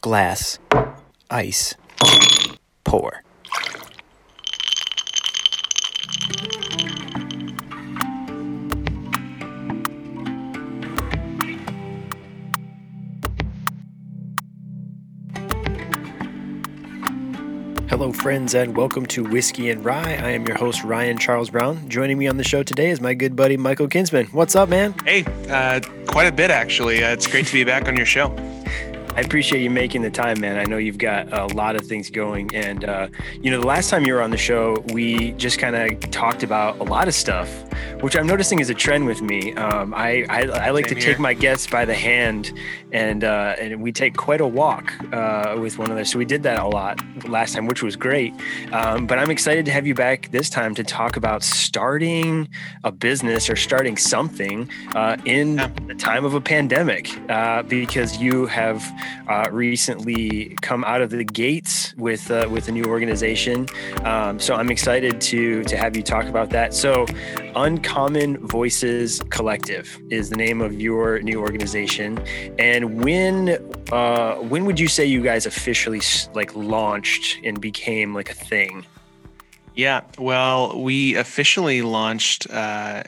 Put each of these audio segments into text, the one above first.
glass, ice, pour. Hello, friends, and welcome to Whiskey and Rye. I am your host, Ryan Charles Brown. Joining me on the show today is my good buddy, Michael Kinsman. What's up, man? Hey, uh, quite a bit actually. Uh, it's great to be back on your show. I appreciate you making the time, man. I know you've got a lot of things going. And, uh, you know, the last time you were on the show, we just kind of talked about a lot of stuff, which I'm noticing is a trend with me. Um, I, I, I, like Same to here. take my guests by the hand and uh, and we take quite a walk uh, with one another. So we did that a lot last time, which was great. Um, but I'm excited to have you back this time to talk about starting a business or starting something uh, in the time of a pandemic, uh, because you have uh, recently come out of the gates with uh, with a new organization. Um, so I'm excited to to have you talk about that. So, Uncommon Voices Collective is the name of your new organization, and when uh, when would you say you guys officially like launched and became like a thing? Yeah, well, we officially launched. Uh,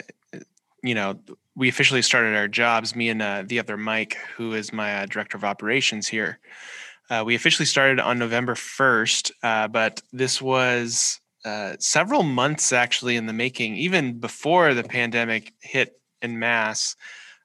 you know, we officially started our jobs. Me and uh, the other Mike, who is my uh, director of operations here. Uh, we officially started on November first, uh, but this was uh, several months actually in the making, even before the pandemic hit in mass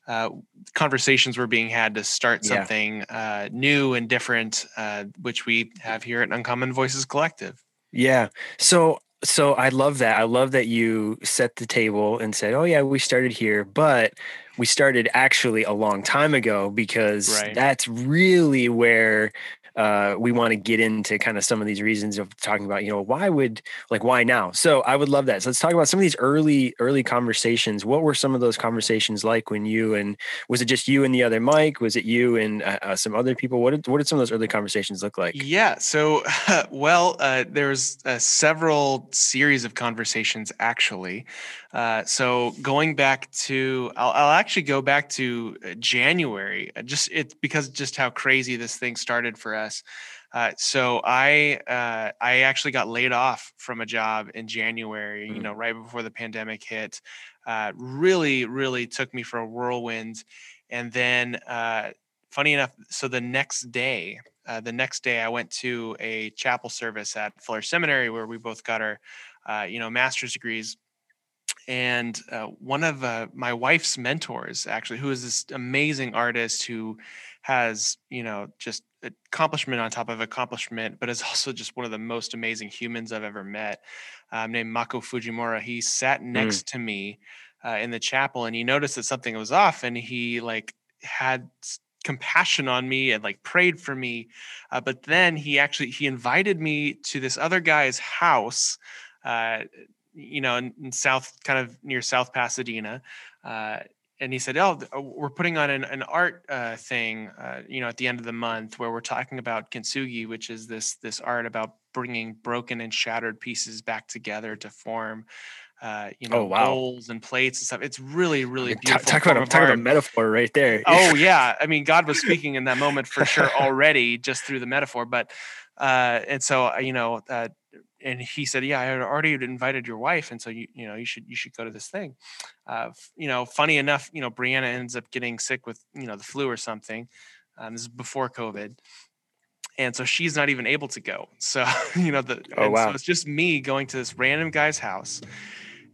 uh, conversations were being had to start something yeah. uh, new and different, uh, which we have here at Uncommon Voices Collective. Yeah. So so I love that. I love that you set the table and said, "Oh yeah, we started here, but we started actually a long time ago because right. that's really where uh, we want to get into kind of some of these reasons of talking about, you know, why would like why now? So I would love that. So let's talk about some of these early early conversations. What were some of those conversations like when you and was it just you and the other Mike? Was it you and uh, uh some other people? What did what did some of those early conversations look like? Yeah. So well, uh, there was uh, several series of conversations actually. Uh, so going back to, I'll, I'll, actually go back to uh, January, uh, just it's because just how crazy this thing started for us. Uh, so I uh, I actually got laid off from a job in January. Mm-hmm. You know, right before the pandemic hit. Uh, really, really took me for a whirlwind. And then, funny enough, so the next day, the next day, I went to a chapel service at Fuller Seminary where we both got our, you know, master's degrees and uh, one of uh, my wife's mentors actually who is this amazing artist who has you know just accomplishment on top of accomplishment but is also just one of the most amazing humans i've ever met um, named mako fujimura he sat mm. next mm. to me uh, in the chapel and he noticed that something was off and he like had compassion on me and like prayed for me uh, but then he actually he invited me to this other guy's house uh, you know, in, in, South, kind of near South Pasadena. Uh, and he said, "Oh, uh, we're putting on an, an art uh, thing, uh, you know, at the end of the month where we're talking about kintsugi, which is this this art about bringing broken and shattered pieces back together to form, uh, you know, oh, wow. bowls and plates and stuff. It's really, really beautiful. Talk, about, talk about a metaphor right there. oh yeah, I mean, God was speaking in that moment for sure already, just through the metaphor. But uh, and so you know, and he said, "Yeah, I had already invited your wife, and so you you know you should you should go to this thing." Uh, you know, funny enough, you know, Brianna ends up getting sick with you know the flu or something. Um, this is before COVID, and so she's not even able to go. So you know the oh wow, so it's just me going to this random guy's house,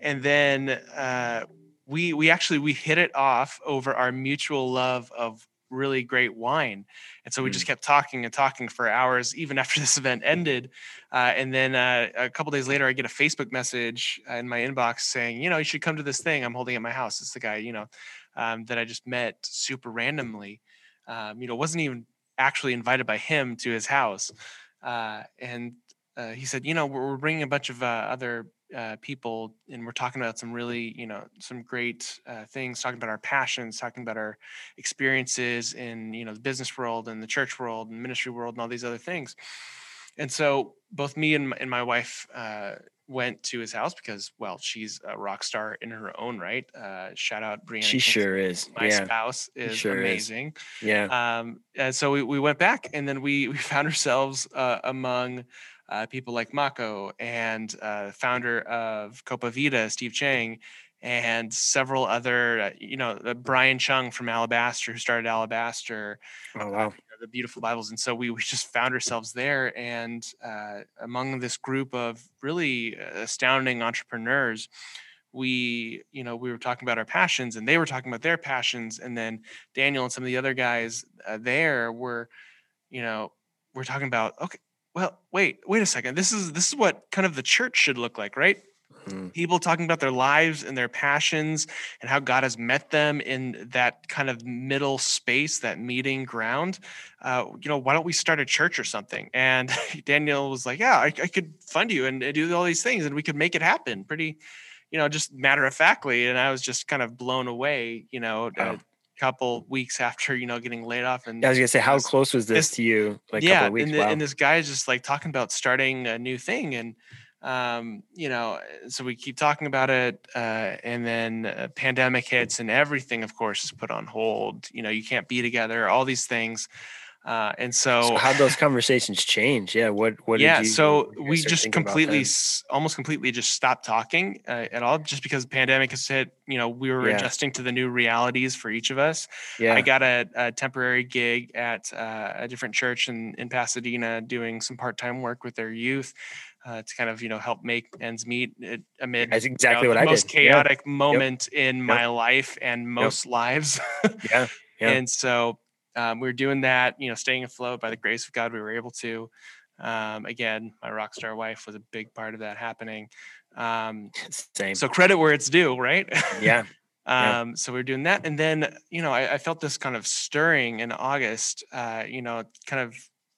and then uh, we we actually we hit it off over our mutual love of really great wine. And so we mm. just kept talking and talking for hours, even after this event ended. Uh, and then uh, a couple days later, I get a Facebook message in my inbox saying, you know, you should come to this thing I'm holding at my house. It's the guy, you know, um, that I just met super randomly. Um, you know, wasn't even actually invited by him to his house. Uh, and uh, he said, you know, we're, we're bringing a bunch of uh, other uh, people and we're talking about some really you know some great uh, things talking about our passions talking about our experiences in you know the business world and the church world and ministry world and all these other things and so both me and, and my wife uh, went to his house because, well, she's a rock star in her own right. Uh, shout out Brianna. She Kinsey. sure is. My yeah. spouse is sure is. amazing. Yeah. Um, and so we, we went back and then we, we found ourselves uh, among uh, people like Mako and uh, founder of Copa Vida, Steve Chang, and several other, uh, you know, uh, Bryan Chung from Alabaster, who started Alabaster, oh wow. you know, the beautiful Bibles. And so we, we just found ourselves there. And uh, among this group of really astounding entrepreneurs, we, you know, we were talking about our passions and they were talking about their passions. And then Daniel and some of the other guys uh, there were, you know, we're talking about, okay, well, wait, wait a second. This is this is what kind of the church should look like, right? Mhm. people talking about their lives and their passions and how God has met them in that kind of middle space, that meeting ground. Uh, you know, why don't we start a church or something? And Daniel was like, Yeah, I, I could fund you and do all these things and we could make it happen pretty, you know, just matter of factly. And I was just kind of blown away, you know, Wow. a couple weeks after, you know, getting laid off. And I was gonna say, how this- close was this this- to you? Like yeah, couple weeks. and, the, wow. and this guy is just like talking about starting a new thing, and um, you know, so we keep talking about it, uh, and then uh, pandemic hits, and everything, of course, is put on hold. You know, you can't be together, all these things, uh, and so, so how'd those conversations change? Yeah. What what yeah, did you so we just completely, almost completely, just stopped talking uh, at all, just because the pandemic has hit. You know, we were Yeah. adjusting to the new realities for each of us. Yeah. I got a, a temporary gig at uh, a different church in, in Pasadena doing some part time work with their youth uh, to kind of you know help make ends meet amid That's you know, exactly what I most did. Yeah. chaotic moment in my life and most lives. Yeah. Yeah. And so um, we were doing that, you know, staying afloat by the grace of God, we were able to. Um, again, my rock star wife was a big part of that happening. Um, Same. so credit where it's due, right? yeah. Yeah. Um, so we are doing that. And then, you know, I, I felt this kind of stirring in August, uh, you know, kind of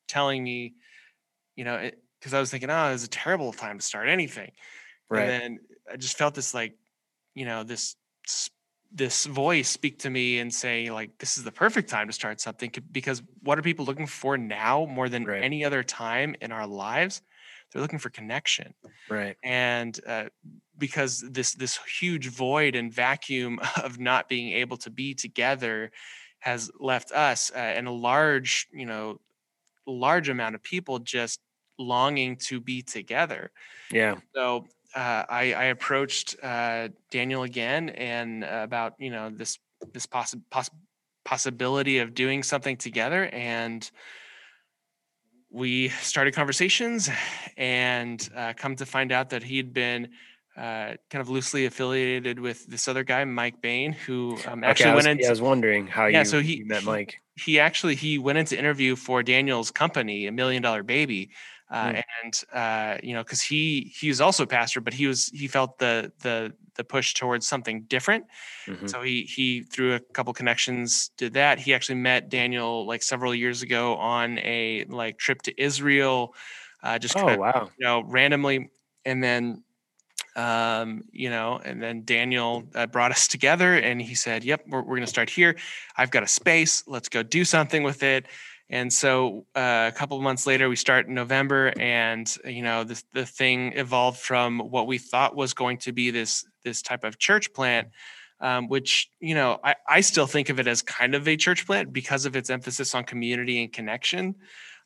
telling me, you know, because I was thinking, oh, it's a terrible time to start anything. Right. And then I just felt this like, you know, this this voice speak to me and say like this is the perfect time to start something because what are people looking for now more than Right. any other time in our lives they're looking for connection right. and uh, because this this huge void and vacuum of not being able to be together has left us uh, and a large you know large amount of people just longing to be together Yeah. so uh, I, I approached uh, Daniel again and uh, about you know this this possi- poss- possibility of doing something together, and we started conversations, and uh, come to find out that he'd been. Uh, kind of loosely affiliated with this other guy, Mike Bain, who um, actually I was, went into yeah, I was wondering how Yeah, you, so he- you met he- Mike. he actually he went into interview for Daniel's company, a million dollar baby, uh, Hmm. and uh, you know because he he was also a pastor, but he was he felt the the the push towards something different. Mhm. So he he through a couple connections did that. He actually met Daniel like several years ago on a like trip to Israel, uh, just Oh of wow. you know randomly, and then um you know and then daniel uh, brought us together and he said yep we're, we're going to start here i've got a space let's go do something with it and so uh, a couple of months later we start in november and you know the, the thing evolved from what we thought was going to be this this type of church plant um, which you know I, I still think of it as kind of a church plant because of its emphasis on community and connection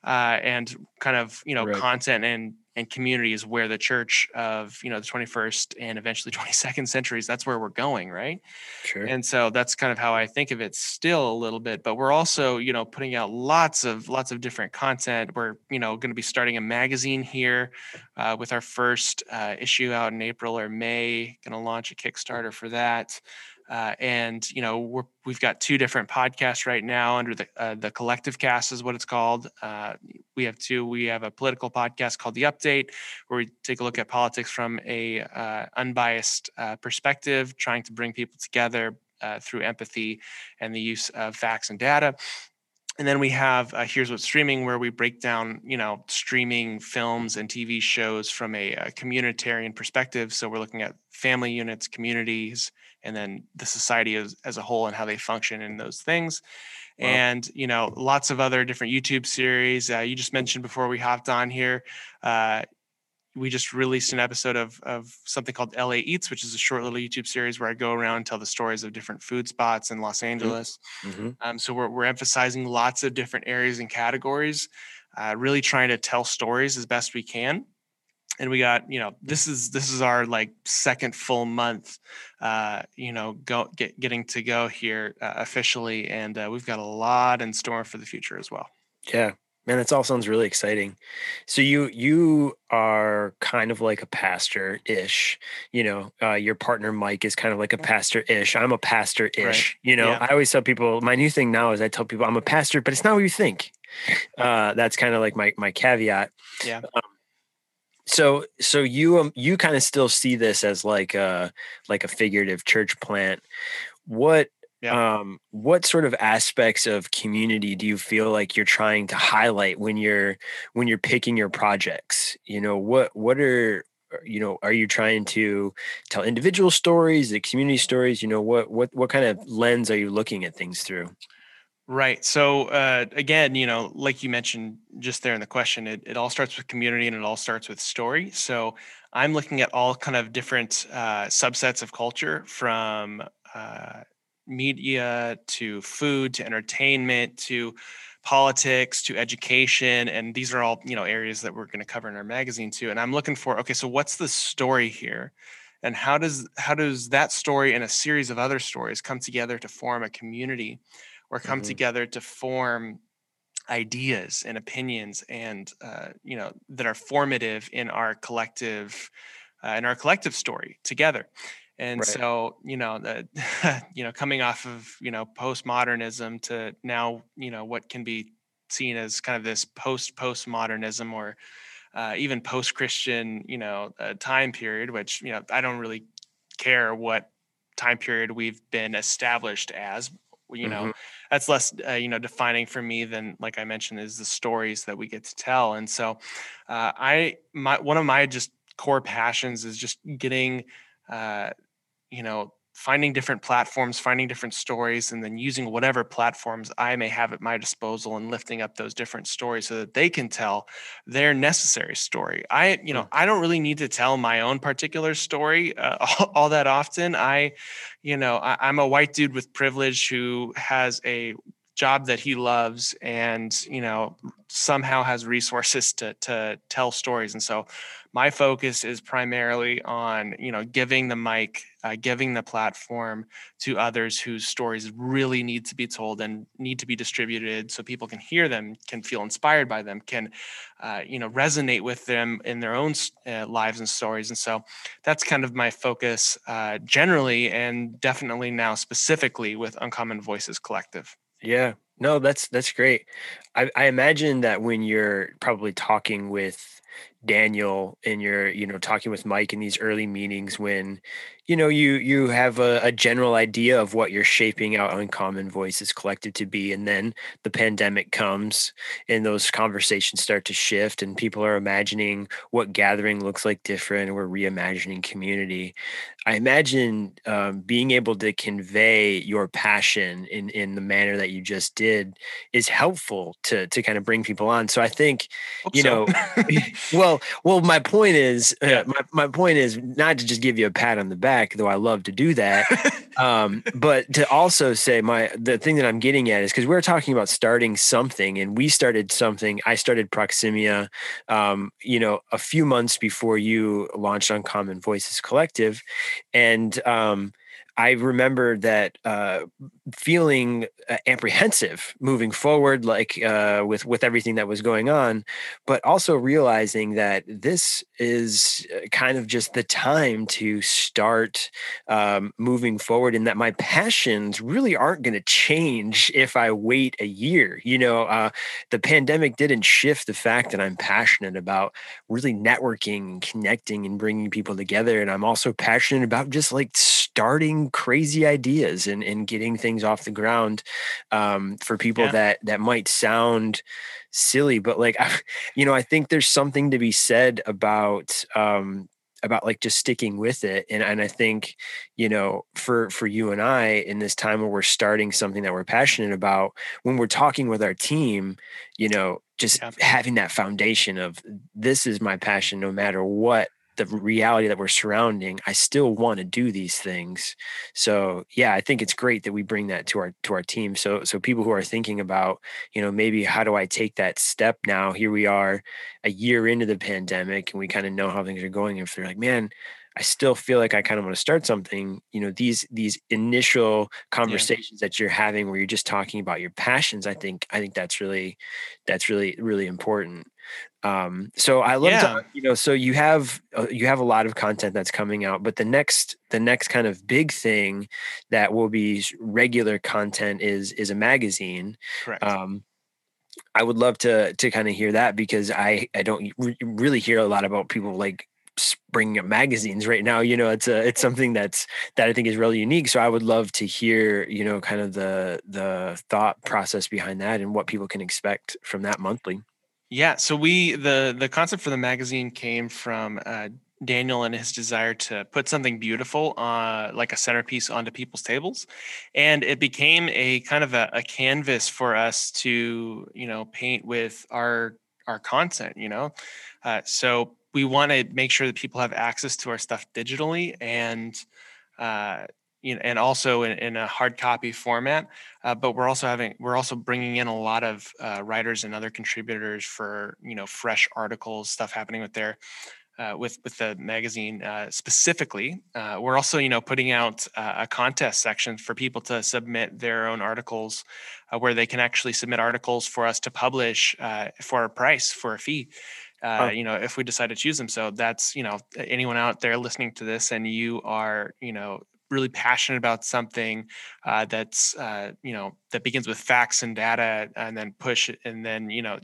uh, and kind of you know Right. content and and community is where the church of you know the 21st and eventually 22nd centuries that's where we're going right? Sure. and so that's kind of how i think of it still a little bit but we're also you know putting out lots of lots of different content. We're you know going to be starting a magazine here uh, with our first uh, issue out in april or may going to launch a kickstarter for that uh, and you know we're, we've got two different podcasts right now under the uh, the collective cast is what it's called. Uh, we have two we have a political podcast called the update where we take a look at politics from a uh, unbiased uh, perspective trying to bring people together uh, through empathy and the use of facts and data. And then we have uh, here's what's streaming where we break down you know streaming films and tv shows from a, uh communitarian perspective. So we're looking at family units communities and then the society as, as a whole and how they function in those things. And you know lots of other different youtube series uh, you just mentioned before we hopped on here uh, we just released an episode of of something called la eats which is a short little youtube series where i go around and tell the stories of different food spots in los angeles. Mm-hmm. um, so we're, we're emphasizing lots of different areas and categories uh, really trying to tell stories as best we can and we got you know this is this is our like second full month uh you know go get, getting to go here uh, officially and uh, we've got a lot in store for the future as well. Yeah. Man that all sounds really exciting. So you you are kind of like a pastor ish you know uh, your partner mike is kind of like a pastor ish i'm a pastor ish right. you know? Yeah. i always tell people my new thing now is i tell people i'm a pastor but it's not what you think. Uh, that's kind of like my my caveat. Yeah. Um, so so you um you kind of still see this as like a like a figurative church plant. What yeah. um what sort of aspects of community do you feel like you're trying to highlight when you're when you're picking your projects? You know what what are you know are you trying to tell individual stories the community stories? You know what what what kind of lens are you looking at things through Right. So uh, again, you know, like you mentioned just there in the question, it, it all starts with community and it all starts with story. So I'm looking at all kind of different uh, subsets of culture from uh, media to food to entertainment to politics to education and these are all you know areas that we're going to cover in our magazine too and i'm looking for okay so what's the story here and how does how does that story and a series of other stories come together to form a community or come mm-hmm. together to form ideas and opinions and uh, you know that are formative in our collective uh, in our collective story together and right. so you know the you know coming off of you know postmodernism to now you know what can be seen as kind of this post postmodernism or uh, even post christian you know uh, time period which you know i don't really care what time period we've been established as you know mm-hmm. that's less uh, you know defining for me than like i mentioned is the stories that we get to tell and so uh, i my one of my just core passions is just getting uh, you know finding different platforms, finding different stories, and then using whatever platforms I may have at my disposal and lifting up those different stories so that they can tell their necessary story. I, you know. I don't really need to tell my own particular story uh, all, all, that often. I, you know, I, I'm a white dude with privilege who has a job that he loves and you know somehow has resources to to tell stories and so my focus is primarily on you know giving the mic uh, giving the platform to others whose stories really need to be told and need to be distributed so people can hear them can feel inspired by them can uh, you know resonate with them in their own uh, lives and stories. And so that's kind of my focus uh, generally and definitely now specifically with uncommon voices collective. Yeah. No that's that's great. I, I imagine that when you're probably talking with Daniel and you're, you know, talking with Mike in these early meetings when, you know, you you have a, a, general idea of what you're shaping out Uncommon Voices Collective to be, and then the pandemic comes and those conversations start to shift, and people are imagining what gathering looks like different, we're reimagining community. I imagine um, being able to convey your passion in in the manner that you just did is helpful to to kind of bring people on. So I think, Hope you so. know, well, well, my point is, uh, yeah. uh, my my point is not to just give you a pat on the back, though I love to do that, um, but to also say my the thing that I'm getting at is because we are talking about starting something, and we started something. I started Proximia, um, you know, a few months before you launched Uncommon Voices Collective and um, I remember that uh, feeling uh, apprehensive moving forward, like uh, with with everything that was going on, but also realizing that this is uh, kind of just the time to start um, moving forward, and that my passions really aren't going to change if I wait a year. You know, uh, the pandemic didn't shift the fact that I'm passionate about really networking, connecting, and bringing people together, and I'm also passionate about just like starting crazy ideas and, and getting things off the ground um, for people yeah. that that might sound silly but like I, you know i think there's something to be said about um, about like just sticking with it and and I think you know for for you and I in this time where we're starting something that we're passionate about when we're talking with our team you know just yeah. having that foundation of this is my passion no matter what the reality that we're surrounding i still want to do these things so yeah i think it's great that we bring that to our to our team so so people who are thinking about you know maybe how do i take that step now here we are a year into the pandemic and we kind of know how things are going if they're like man I still feel like I kind of want to start something. You know, these these initial conversations yeah. that you're having where you're just talking about your passions, I think I think that's really that's really really important um so i love yeah. to you know so you have uh, you have a lot of content that's coming out but the next the next kind of big thing that will be regular content is is a magazine Correct. um i would love to to kind of hear that because i i don't re- really hear a lot about people like bringing up magazines right now you know it's a it's something that's that i think is really unique so i would love to hear you know kind of the the thought process behind that and what people can expect from that monthly yeah, so we the the concept for the magazine came from uh, Daniel and his desire to put something beautiful, uh, like a centerpiece, onto people's tables, and it became a kind of a, a canvas for us to you know paint with our our content. You know, uh, so we want to make sure that people have access to our stuff digitally and uh, you know, and also in, in a hard copy format. Uh, but we're also having we're also bringing in a lot of uh, writers and other contributors for you know fresh articles, stuff happening with their uh, with with the magazine uh, specifically. Uh, we're also you know putting out uh, a contest section for people to submit their own articles, where they can actually submit articles for us to publish for a price for a fee. Uh, you know, if we decide to choose them. So that's, you know, anyone out there listening to this and you are, you know, really passionate about something uh, that's uh, you know that begins with facts and data and then push it and then you know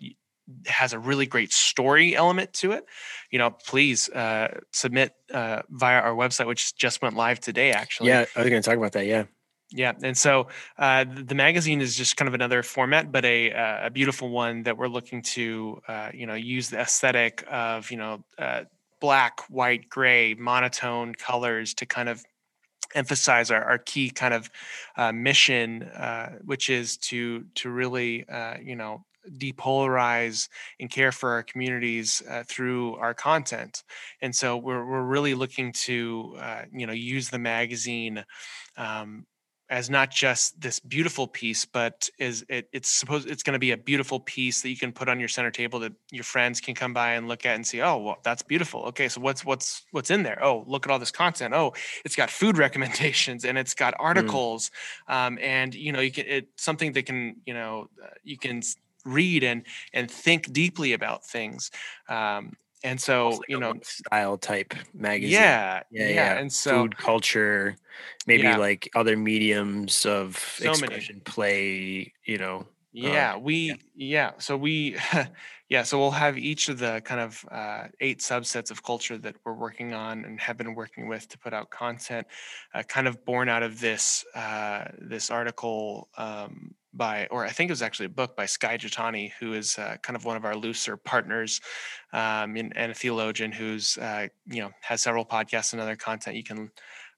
has a really great story element to it you know please uh, submit uh, via our website which just went live today actually. Yeah i was going to talk about that yeah. Yeah, and so uh, the magazine is just kind of another format, but a uh, a beautiful one that we're looking to uh, you know use the aesthetic of you know uh, black, white, gray, monotone colors to kind of emphasize our, our key kind of uh, mission, uh, which is to to really uh, you know depolarize and care for our communities uh, through our content. And so we're we're really looking to uh, you know use the magazine um, as not just this beautiful piece, but is it, it's supposed it's going to be a beautiful piece that you can put on your center table that your friends can come by and look at and see. Oh, well, that's beautiful. Okay, so what's what's what's in there? Oh, look at all this content. Oh, it's got food recommendations and it's got mm. articles, mm. um, and you know you can it something that can you know uh, you can read and and think deeply about things. Um, and so like you know style type magazine yeah, yeah yeah, and so food culture maybe yeah. like other mediums of so expression many. play you know yeah um, we yeah. yeah. so we yeah so we'll have each of the kind of uh, eight subsets of culture that we're working on and have been working with to put out content uh, kind of born out of this uh, this article um, by, or I think it was actually a book by Skye Jethani, who is uh, kind of one of our looser partners um, and, and, a theologian who's, uh, you know, has several podcasts and other content you can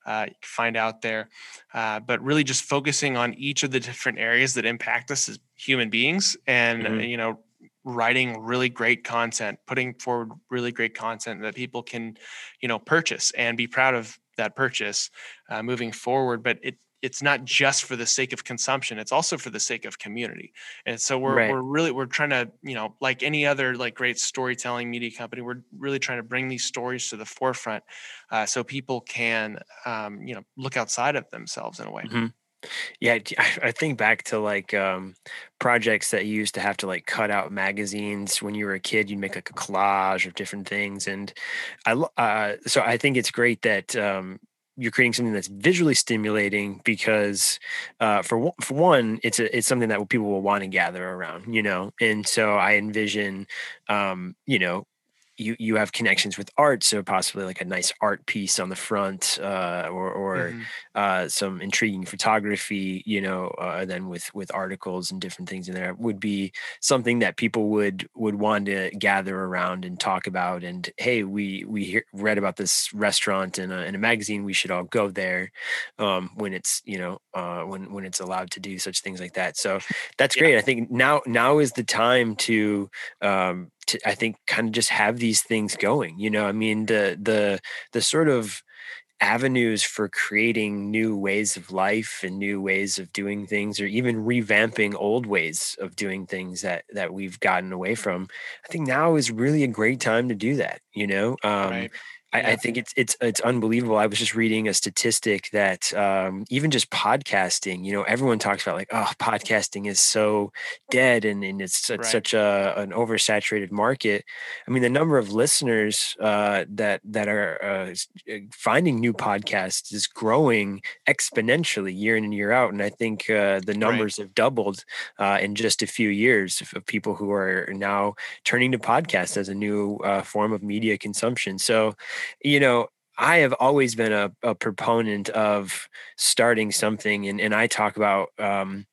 uh, find out there. Uh, but really just focusing on each of the different areas that impact us as human beings and, mm-hmm. you know, writing really great content, putting forward really great content that people can, you know, purchase and be proud of that purchase uh, moving forward. But it it's not just for the sake of consumption it's also for the sake of community and so we're, right. we're really we're trying to you know like any other like great storytelling media company we're really trying to bring these stories to the forefront uh, so people can um, you know look outside of themselves in a way mm-hmm. Yeah, I think back to like um, projects that you used to have to like cut out magazines when you were a kid. You'd make like a collage of different things, and I uh, so I think it's great that um, you're creating something that's visually stimulating because uh, for for one, it's a it's something that people will want to gather around, you know. And so I envision, um, you know, you you have connections with art, so possibly like a nice art piece on the front, uh, or or mm-hmm. uh, some intriguing photography, you know, uh, then with with articles and different things in there would be something that people would would want to gather around and talk about. And hey, we we hear, read about this restaurant in a in a magazine. We should all go there um, when it's you know uh, when when it's allowed to do such things like that. So that's great. Yeah. I think now now is the time to um, to I think kind of just have these things going. You know, I mean the the the sort of avenues for creating new ways of life and new ways of doing things or even revamping old ways of doing things that that we've gotten away from i think now is really a great time to do that you know um, right. I, yeah. I, think it's it's it's unbelievable. I was just reading a statistic that um, even just podcasting, you know, everyone talks about like, oh, podcasting is so dead and, and it's such, right. such a an oversaturated market. I mean, the number of listeners uh, that that are uh, uh, finding new podcasts is growing exponentially year in and year out, and I think uh, the numbers right. have doubled uh, in just a few years of, of, people who are now turning to podcasts as a new uh, form of media consumption. So you know, I have always been a, a proponent of starting something, and, and I talk about um,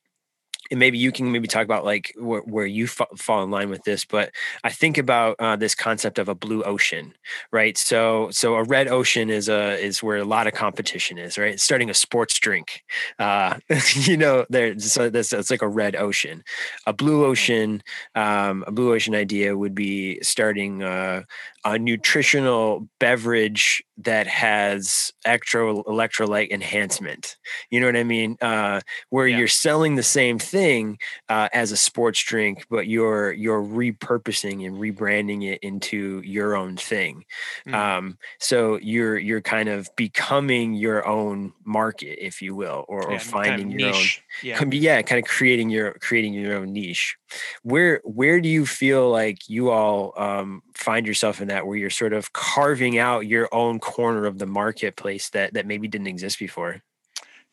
and maybe you can maybe talk about like where, where you f- fall in line with this but i think about uh, this concept of a blue ocean right? So so a red ocean is a is where a lot of competition is right? Starting a sports drink uh, you know there so this it's like a red ocean. A blue ocean um, a blue ocean idea would be starting uh, a nutritional beverage that has extra electrolyte enhancement. You know what I mean? Uh, where yeah. you're selling the same thing uh, as a sports drink, but you're you're repurposing and rebranding it into your own thing. Mm. Um, so you're you're kind of becoming your own market, if you will, or, yeah, or finding kind of your niche. own. Yeah. yeah, kind of creating your creating your own niche. Where where do you feel like you all um, find yourself in that, where you're sort of carving out your own corner of the marketplace that that maybe didn't exist before?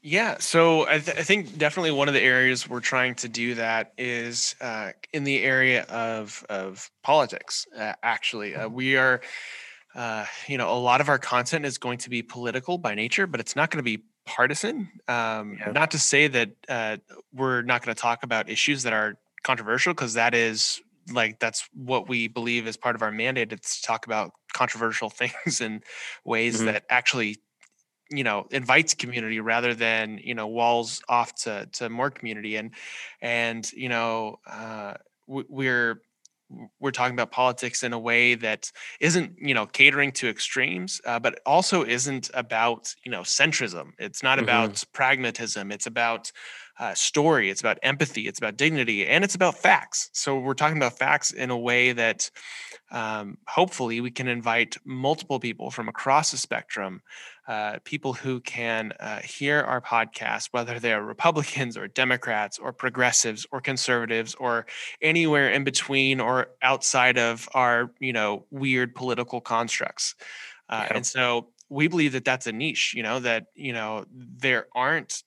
Yeah, so I, th- I, think definitely one of the areas we're trying to do that is uh, in the area of of politics. Uh, actually, uh, mm-hmm. we are, uh, you know, a lot of our content is going to be political by nature, but it's not going to be partisan. Um, yeah. Not to say that uh, we're not going to talk about issues that are controversial, because that is like that's what we believe is part of our mandate. It's to talk about controversial things in ways mm-hmm. that actually you know invites community rather than you know walls off to to more community and and you know uh, we're we're talking about politics in a way that isn't you know catering to extremes uh, but also isn't about you know centrism it's not mm-hmm. about pragmatism it's about uh, story it's about empathy it's about dignity and it's about facts so we're talking about facts in a way that um, hopefully we can invite multiple people from across the spectrum uh, people who can uh, hear our podcast whether they're republicans or democrats or progressives or conservatives or anywhere in between or outside of our you know weird political constructs uh, yeah. and so we believe that that's a niche you know that you know there aren't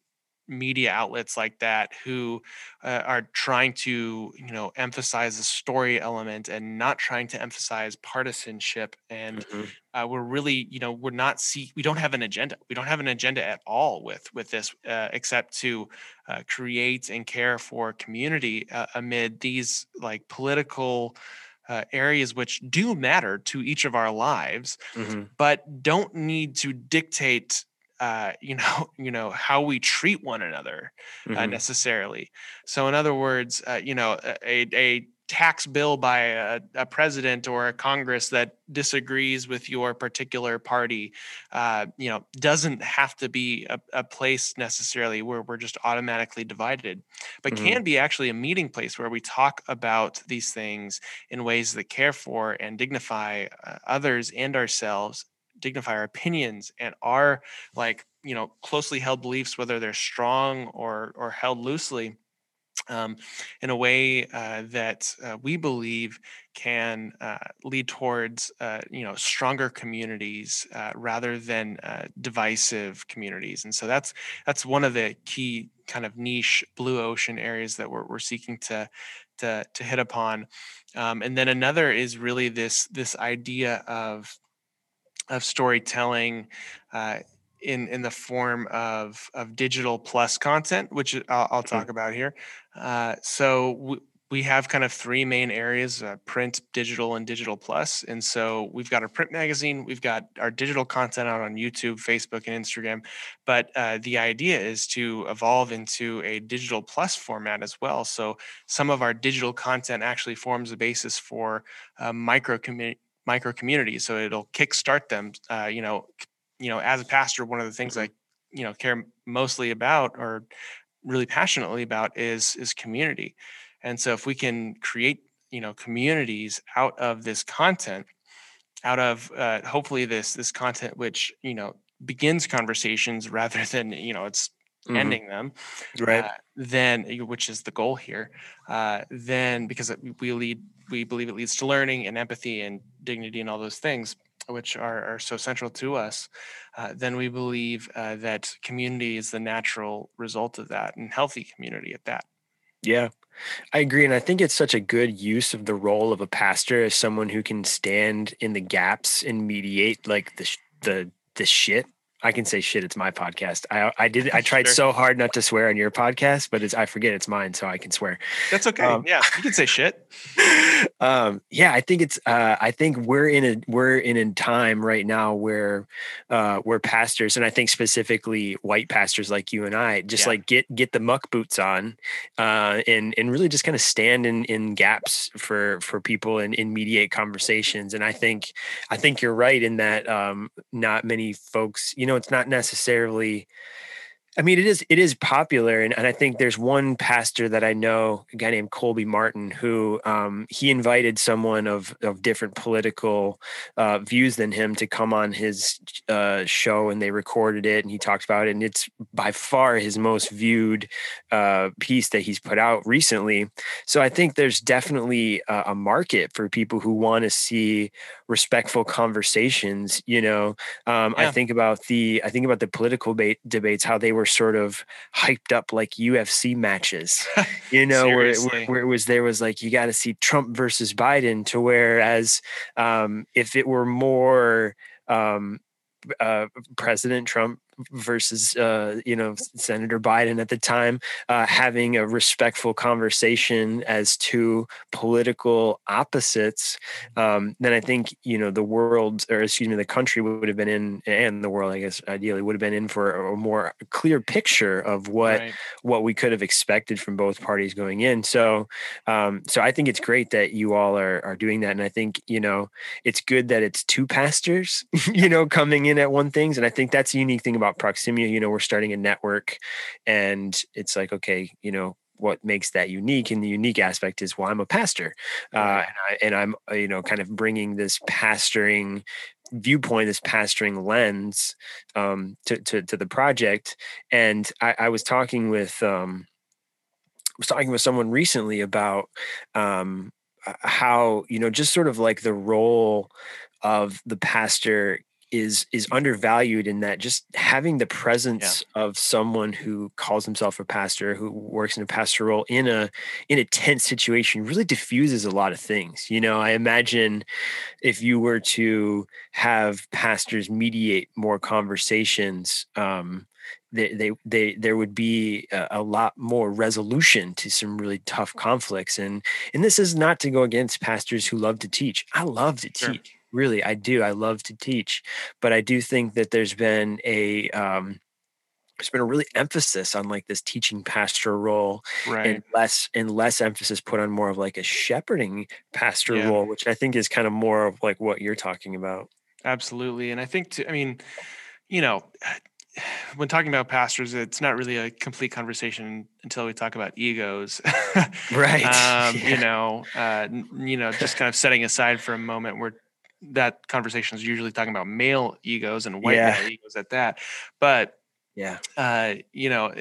media outlets like that who uh, are trying to you know emphasize the story element and not trying to emphasize partisanship and mm-hmm. uh, we're really you know we're not see we don't have an agenda we don't have an agenda at all with with this uh, except to uh, create and care for community uh, amid these like political uh, areas which do matter to each of our lives, mm-hmm. but don't need to dictate uh, you know, you know how we treat one another uh, mm-hmm. necessarily. So, in other words, uh, you know, a, a tax bill by a, a, president or a Congress that disagrees with your particular party, uh, you know, doesn't have to be a, a, place necessarily where we're just automatically divided, but mm-hmm. can be actually a meeting place where we talk about these things in ways that care for and dignify uh, others and ourselves dignify our opinions and our like you know closely held beliefs whether they're strong or or held loosely um, in a way uh, that uh, we believe can uh, lead towards uh, you know stronger communities uh, rather than uh, divisive communities. And so that's that's one of the key kind of niche blue ocean areas that we're, we're seeking to to, to hit upon. Um, and then another is really this this idea of of storytelling in in the form of of digital plus content, which I'll, I'll talk about here. Uh, so w- we have kind of three main areas: uh, print, digital, and digital plus. And so we've got our print magazine, we've got our digital content out on YouTube, Facebook, and Instagram. But uh, the idea is to evolve into a digital plus format as well. So some of our digital content actually forms a basis for uh, micro community micro communities so it'll kickstart them uh, you know you know, as a pastor, one of the things mm-hmm. I, you know, care mostly about or really passionately about is is community. And so if we can create, you know, communities out of this content, out of uh, hopefully this this content which, you know, begins conversations rather than, you know, it's mm-hmm. ending them right uh, then which is the goal here uh, then because we lead we believe it leads to learning and empathy and dignity and all those things which are, are so central to us, uh, then we believe uh, that community is the natural result of that and healthy community at that. Yeah, I agree. And I think it's such a good use of the role of a pastor as someone who can stand in the gaps and mediate like the, the, the shit I can say shit. It's my podcast. I I did. I tried sure. so hard not to swear on your podcast, but it's I forget it's mine, so I can swear. That's okay. Um, yeah, you can say shit. um, yeah, I think it's. Uh, I think we're in a we're in a time right now where uh, where pastors, and I think specifically white pastors like you and I, just yeah. like get get the muck boots on, uh, and and really just kind of stand in in gaps for for people and, and mediate conversations. And I think I think you're right in that um, not many folks, you know know it's not necessarily I mean, it is it is popular, and, and I think there's one pastor that I know, a guy named Colby Martin, who um, he invited someone of of different political uh, views than him to come on his uh, show, and they recorded it, and he talked about it, and it's by far his most viewed uh, piece that he's put out recently. So I think there's definitely a, a market for people who want to see respectful conversations. You know, um, yeah. I think about the I think about the political ba- debates, how they were sort of hyped up like UFC matches, you know, where, where, where, it was there was like you got to see Trump versus Biden to whereas um, if it were more um, uh, President Trump versus uh, you know Senator Biden at the time uh, having a respectful conversation as two political opposites, um, then I think you know the world or excuse me the country would have been in and the world I guess ideally would have been in for a more clear picture of what right. what we could have expected from both parties going in. So um, so I think it's great that you all are are doing that, and I think you know it's good that it's two pastors you know coming in at one things, and I think that's a unique thing about Proximia, you know, we're starting a network and it's like, okay, you know, what makes that unique and the unique aspect is well i'm a pastor uh, and, I, and i'm uh, you know kind of bringing this pastoring viewpoint this pastoring lens um, to, to, to the project and i, I was talking with um, was talking with someone recently about um, how you know just sort of like the role of the pastor is is undervalued in that just having the presence yeah. of someone who calls himself a pastor who works in a pastoral role in a in a tense situation really diffuses a lot of things you know i imagine if you were to have pastors mediate more conversations um, they, they, they, there would be a, a, lot more resolution to some really tough conflicts. And, and this is not to go against pastors who love to teach. I love to sure. teach really i do i love to teach but i do think that there's been a um, there's been a really emphasis on like this teaching pastor role right. and less and less emphasis put on more of like a shepherding pastor yeah. role which i think is kind of more of like what you're talking about absolutely and i think to, i mean you know when talking about pastors, it's not really a complete conversation until we talk about egos, right? Um, yeah. You know, uh, you know, just kind of setting aside for a moment where that conversation is usually talking about male egos and white yeah. male egos at that. But yeah, uh, you know,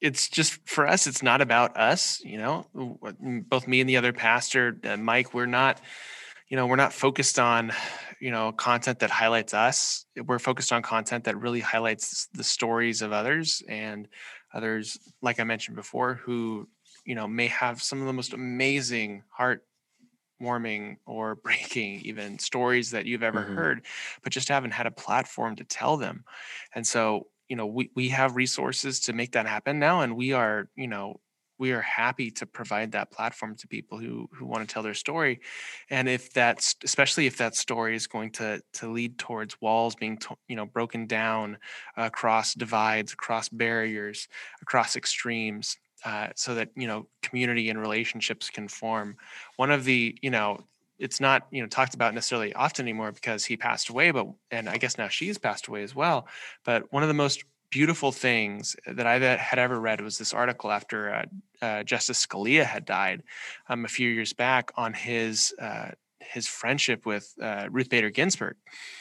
it's just for us it's not about us you know both me and the other pastor uh, mike we're not you know we're not focused on you know content that highlights us we're focused on content that really highlights the stories of others and others like i mentioned before who you know may have some of the most amazing heart warming or breaking even stories that you've ever mm-hmm. heard but just haven't had a platform to tell them and so you know we, we have resources to make that happen now and we are you know we are happy to provide that platform to people who who want to tell their story and if that's especially if that story is going to to lead towards walls being to, you know broken down across divides across barriers across extremes uh, so that you know community and relationships can form one of the you know it's not you know talked about necessarily often anymore because he passed away but and i guess now she's passed away as well but one of the most beautiful things that I had ever read was this article after uh, uh, Justice Scalia had died um, a few years back on his uh, his friendship with uh, Ruth Bader Ginsburg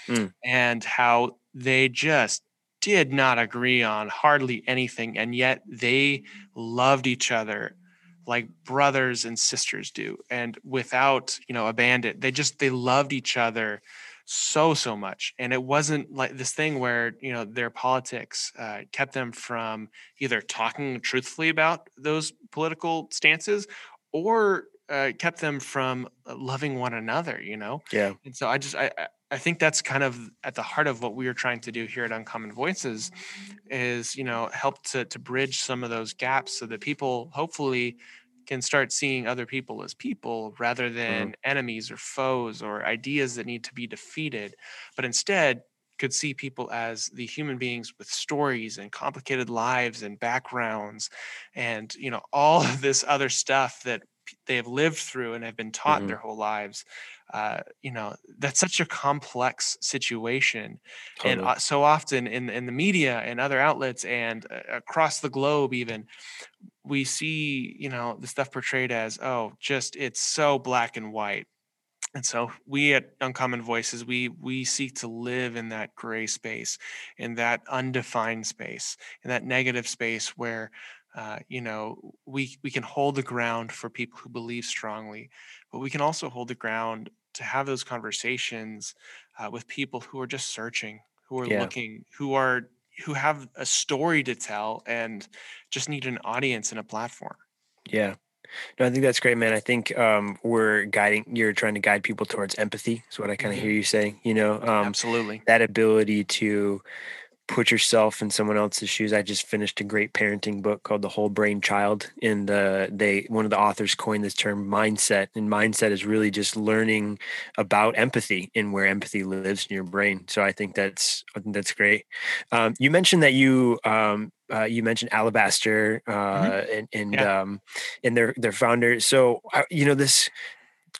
mm. and how they just did not agree on hardly anything, and yet they loved each other like brothers and sisters do, and without you know abandon. They just they loved each other so so much and it wasn't like this thing where you know their politics uh, kept them from either talking truthfully about those political stances or uh, kept them from loving one another you know yeah and so i just i i think that's kind of at the heart of what we are trying to do here at uncommon voices is you know help to to bridge some of those gaps so that people hopefully can start seeing other people as people rather than mm-hmm. enemies or foes or ideas that need to be defeated, but instead could see people as the human beings with stories and complicated lives and backgrounds and you know all of this other stuff that they have lived through and have been taught mm-hmm. their whole lives uh, you know that's such a complex situation totally. and uh, so often in in the media and other outlets and uh, across the globe even we see you know the stuff portrayed as oh just it's so black and white and so we at uncommon voices we we seek to live in that gray space in that undefined space in that negative space where uh, you know we we can hold the ground for people who believe strongly but we can also hold the ground to have those conversations uh, with people who are just searching who are yeah. looking who are who have a story to tell and just need an audience and a platform. Yeah. No, I think that's great, man. I think um, we're guiding. You're trying to guide people towards empathy. Is what I kind of mm-hmm. hear you saying. You know, um, absolutely that ability to put yourself in someone else's shoes. I just finished a great parenting book called The Whole Brain Child, and uh, they one of the authors coined this term mindsight, and mindsight is really just learning about empathy and where empathy lives in your brain. So I think that's I think that's great. Um, you mentioned that you um, uh, you mentioned Alabaster uh, mm-hmm. and and yeah. um, and their their founder. So uh, you know this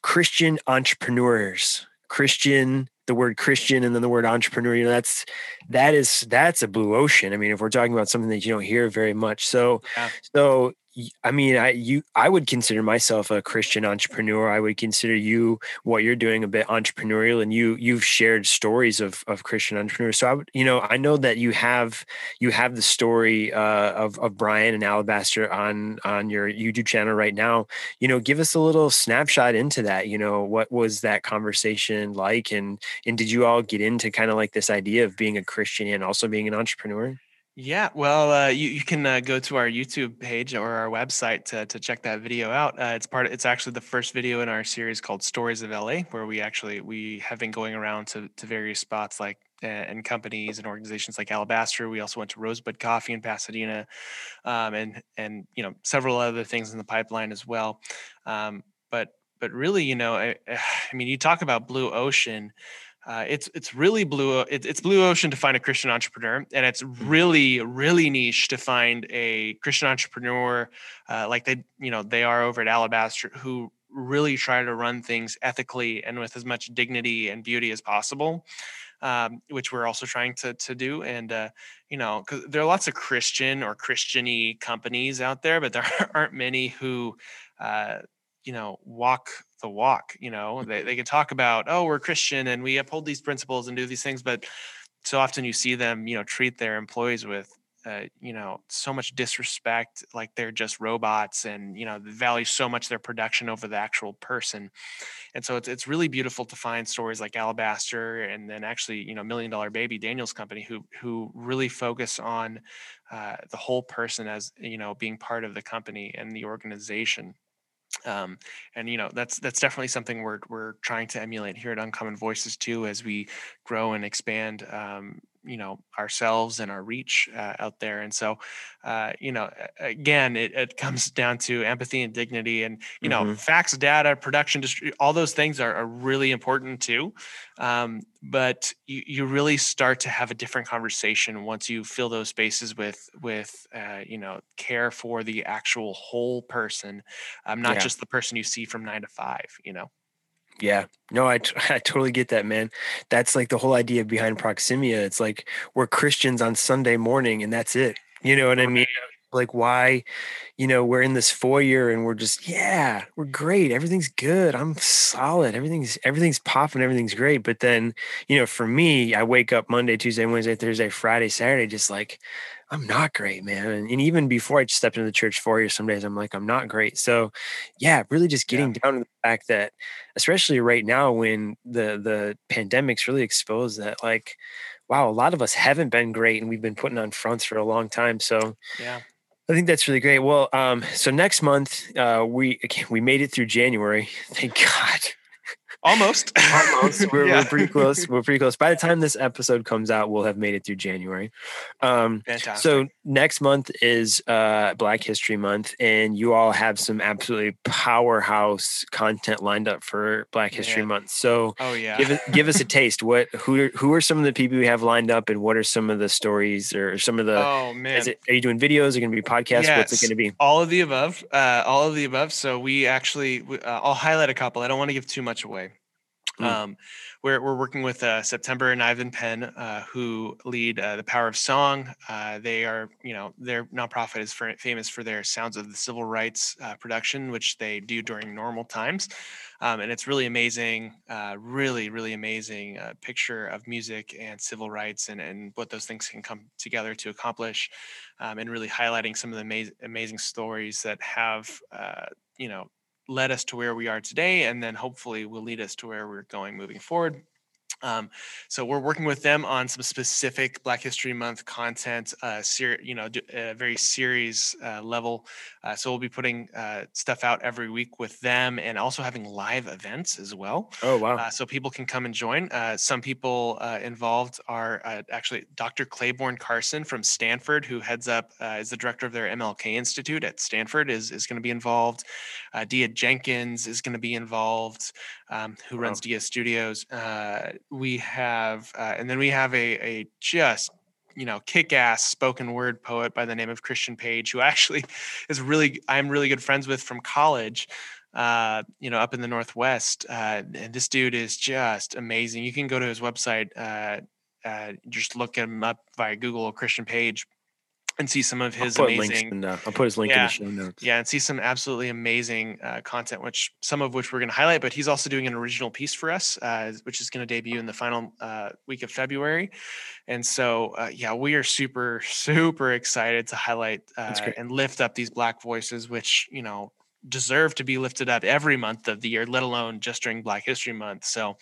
Christian entrepreneurs, Christian the word Christian and then the word entrepreneur, you know, that's that is that's a blue ocean. I mean, if we're talking about something that you don't hear very much. So yeah. so I mean, I you I would consider myself a Christian entrepreneur. I would consider you what you're doing a bit entrepreneurial, and you you've shared stories of of Christian entrepreneurs. So I would, you know, I know that you have you have the story uh, of of Brian and Alabaster on on your YouTube channel right now. You know, give us a little snapshot into that. You know, what was that conversation like, and and did you all get into kind of like this idea of being a Christian and also being an entrepreneur? Yeah, well, uh, you you can uh, go to our YouTube page or our website to to check that video out. Uh, it's part. Of, it's actually the first video in our series called Stories of LA, where we actually we have been going around to to various spots like and companies and organizations like Alabaster. We also went to Rosebud Coffee in Pasadena, um, and and you know several other things in the pipeline as well. Um, but but really, you know, I, I mean, you talk about blue ocean. Uh, it's it's really blue. It, it's blue ocean to find a Christian entrepreneur, and it's mm-hmm. really really niche to find a Christian entrepreneur uh, like they you know they are over at Alabaster who really try to run things ethically and with as much dignity and beauty as possible. Um, which we're also trying to to do. And uh, you know, because there are lots of Christian or Christiany companies out there, but there aren't many who uh, you know walk the walk you know? They, they can talk about oh we're christian and we uphold these principles and do these things but so often you see them you know treat their employees with uh, you know so much disrespect like they're just robots and you know value so much their production over the actual person. And so it's, it's really beautiful to find stories like alabaster and then actually you know million dollar baby daniel's company who who really focus on uh, the whole person as you know being part of the company and the organization um, and you know that's that's definitely something we're we're trying to emulate here at Uncommon Voices too as we grow and expand um, you know ourselves and our reach uh, out there and so uh, you know again it, it, comes down to empathy and dignity and you know mm-hmm. facts data production all those things are, are really important too um, but you, you really start to have a different conversation once you fill those spaces with with uh, you know care for the actual whole person um, not yeah. just the person you see from nine to five you know yeah, no, I, I totally get that, man. That's like the whole idea behind Proximia. It's like we're Christians on Sunday morning and that's it. You know what I mean? Like, why, you know, we're in this foyer and we're just, yeah, we're great. Everything's good. I'm solid. Everything's, everything's popping. Everything's great. But then, you know, for me, I wake up Monday, Tuesday, Wednesday, Thursday, Friday, Saturday, just like, I'm not great, man. And, and even before I stepped into the church four years, some days I'm like, I'm not great. So yeah, really just getting yeah. down to the fact that, especially right now when the the pandemic's really exposed that like, wow, a lot of us haven't been great and we've been putting on fronts for a long time. So yeah. I think that's really great. Well, um, so next month, uh, we again, we made it through January. Thank God. Almost. Almost. We're, yeah. we're, pretty close. We're pretty close. By the time this episode comes out, we'll have made it through January. Um, Fantastic. So next month is uh, Black History Month, and you all have some absolutely powerhouse content lined up for Black History yeah. Month. So, oh yeah, give, give us a taste. What who are, who are some of the people we have lined up, and what are some of the stories or some of the? Oh man, it, are you doing videos? Are going to be podcasts? Yes. What's it going to be? All of the above. Uh, all of the above. So we actually, uh, I'll highlight a couple. I don't want to give too much away. Mm. Um, we're, we're working with uh, September and Ivan Penn, uh, who lead uh, the Power of Song. Uh, they are, you know, their nonprofit is for, famous for their Sounds of the Civil Rights uh, production, which they do during normal times. Um, and it's really amazing, uh, really, really amazing picture of music and civil rights and, and what those things can come together to accomplish, um, and really highlighting some of the amazing, amazing stories that have, you know, led us to where we are today, and then hopefully will lead us to where we're going moving forward. Um, so we're working with them on some specific Black History Month content, uh, ser- you know, a very series uh, level. Uh, so we'll be putting uh, stuff out every week with them, and also having live events as well. Oh wow! Uh, so people can come and join. Uh, some people involved are actually Dr. Clayborne Carson from Stanford, who heads up is the director of their MLK Institute at Stanford, is is going to be involved. Dia Jenkins is going to be involved, um, who wow. runs Dia Studios we have, uh, and then we have a, a just you know kick-ass spoken word poet by the name of Christian Page, who actually is really I'm really good friends with from college. Uh, you know, up in the Northwest, uh, and this dude is just amazing. You can go to his website, uh, uh just look him up via Google Christian Page, and see some of his amazing. In, uh, I'll put his link yeah, in the show notes. Yeah, and see some absolutely amazing uh, content, which some of which we're going to highlight. But he's also doing an original piece for us, uh, which is going to debut in the final uh, week of February. And so, uh, yeah, we are super, super excited to highlight uh, and lift up these Black voices, which you know deserve to be lifted up every month of the year, let alone just during Black History Month. So,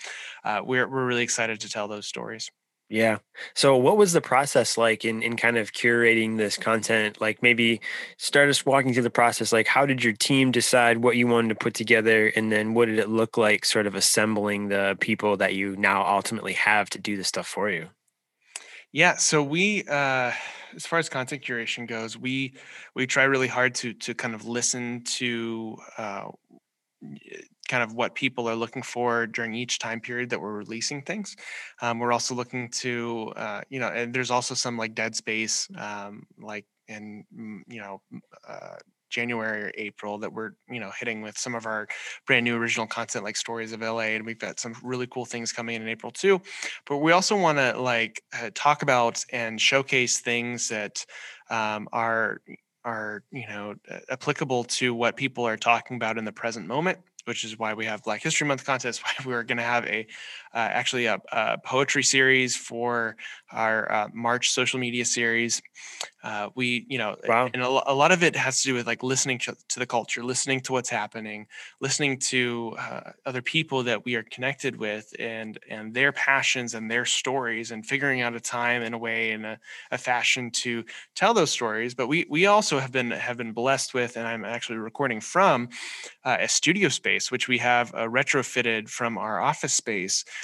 we're we're really excited to tell those stories. Yeah. So what was the process like in, in kind of curating this content? Like maybe start us walking through the process. Like how did your team decide what you wanted to put together? And then what did it look like sort of assembling the people that you now ultimately have to do the stuff for you? Yeah. So we, uh, as far as content curation goes, we, we try really hard to, to kind of listen to, uh, kind of what people are looking for during each time period that we're releasing things. Um, we're also looking to, uh, you know, and there's also some like dead space, um, like in, mm, you know, uh, January or April that we're, you know, hitting with some of our brand new original content like Stories of LA. And we've got some really cool things coming in in April too. But we also want to like uh, talk about and showcase things that um, are, are, you know, applicable to what people are talking about in the present moment which is why we have Black History Month contest. Why we're going to have a actually a, a, poetry series for our uh, March social media series. Uh, we, you know, Wow. and a, a lot of it has to do with like listening to, to the culture, listening to what's happening, listening to uh, other people that we are connected with, and and their passions and their stories, and figuring out a time and a way and a, a fashion to tell those stories. But we we also have been have been blessed with, and I'm actually recording from uh, a studio space, which we have uh, retrofitted from our office space,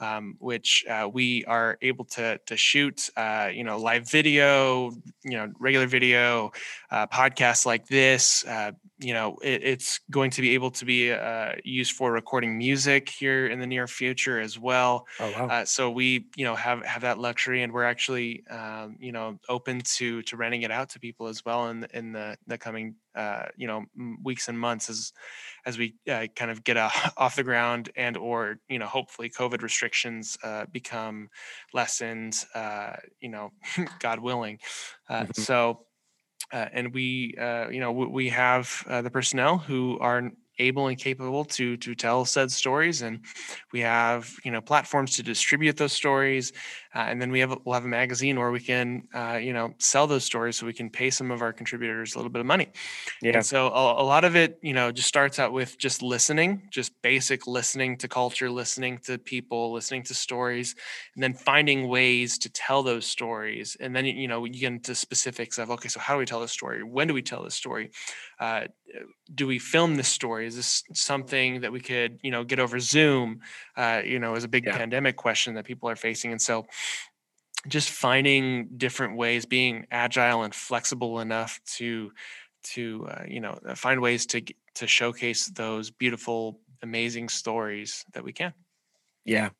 um, which uh, we are able to to shoot, uh, you know, live video, you know, regular video, uh, podcasts like this. Uh, you know, it, it's going to be able to be uh, used for recording music here in the near future as well. Oh wow. Uh, so we, you know, have have that luxury, and we're actually, um, you know, open to to renting it out to people as well in the- in the the coming, uh, you know, weeks and months as as we uh, kind of get uh, off the ground and or you know hopefully COVID restrictions uh, become lessened, uh, you know, God willing. Uh, Mhm. So. Uh, and we, uh, you know, we, we have uh, the personnel who are able and capable to to tell said stories, and we have you know platforms to distribute those stories, uh, and then we have a- we'll have a magazine where we can uh, you know sell those stories so we can pay some of our contributors a little bit of money. Yeah. And so a, a lot of it, you know, just starts out with just listening, just basic listening to culture, listening to people, listening to stories, and then finding ways to tell those stories. And then, you know, you get into specifics of, okay, so how do we tell this story? When do we tell this story? Uh, do we film this story? Is this something that we could, you know, get over Zoom? Uh, you know, is a big Yeah. pandemic question that people are facing. And so just finding different ways, being agile and flexible enough to to uh, you know uh, find ways to to showcase those beautiful, amazing stories that we can. Yeah.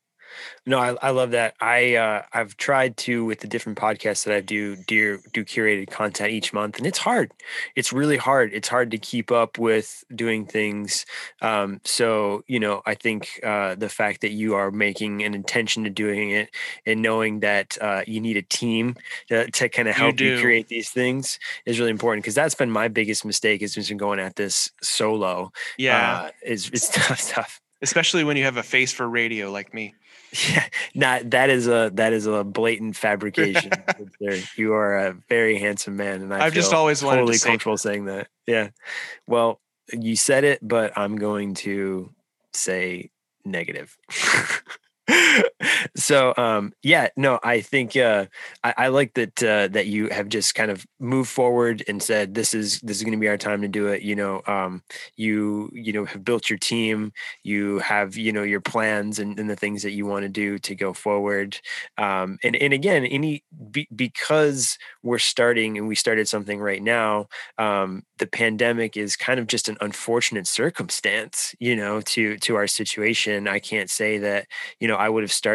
No, I, I love that. I uh, I've tried to with the different podcasts that I do do do curated content each month, and it's hard. It's really hard. It's hard to keep up with doing things. Um, so you know, I think uh, the fact that you are making an intention to doing it and knowing that uh, you need a team to, to kind of help you, do. create these things is really important because that's been my biggest mistake is just been going at this solo. Yeah, uh, it's it's tough. tough. especially when you have a face for radio like me. Yeah, not that is a that is a blatant fabrication. You are a very handsome man, and I I've just always wanted to totally say saying that. Yeah, well, you said it, but I'm going to say negative. so um yeah no i think uh i, I like that uh that you have just kind of moved forward and said this is this is going to be our time to do it you know um you you know have built your team you have you know your plans and, and the things that you want to do to go forward um and and again any be, because we're starting and we started something right now um the pandemic is kind of just an unfortunate circumstance you know to to our situation. I can't say that you know i would have started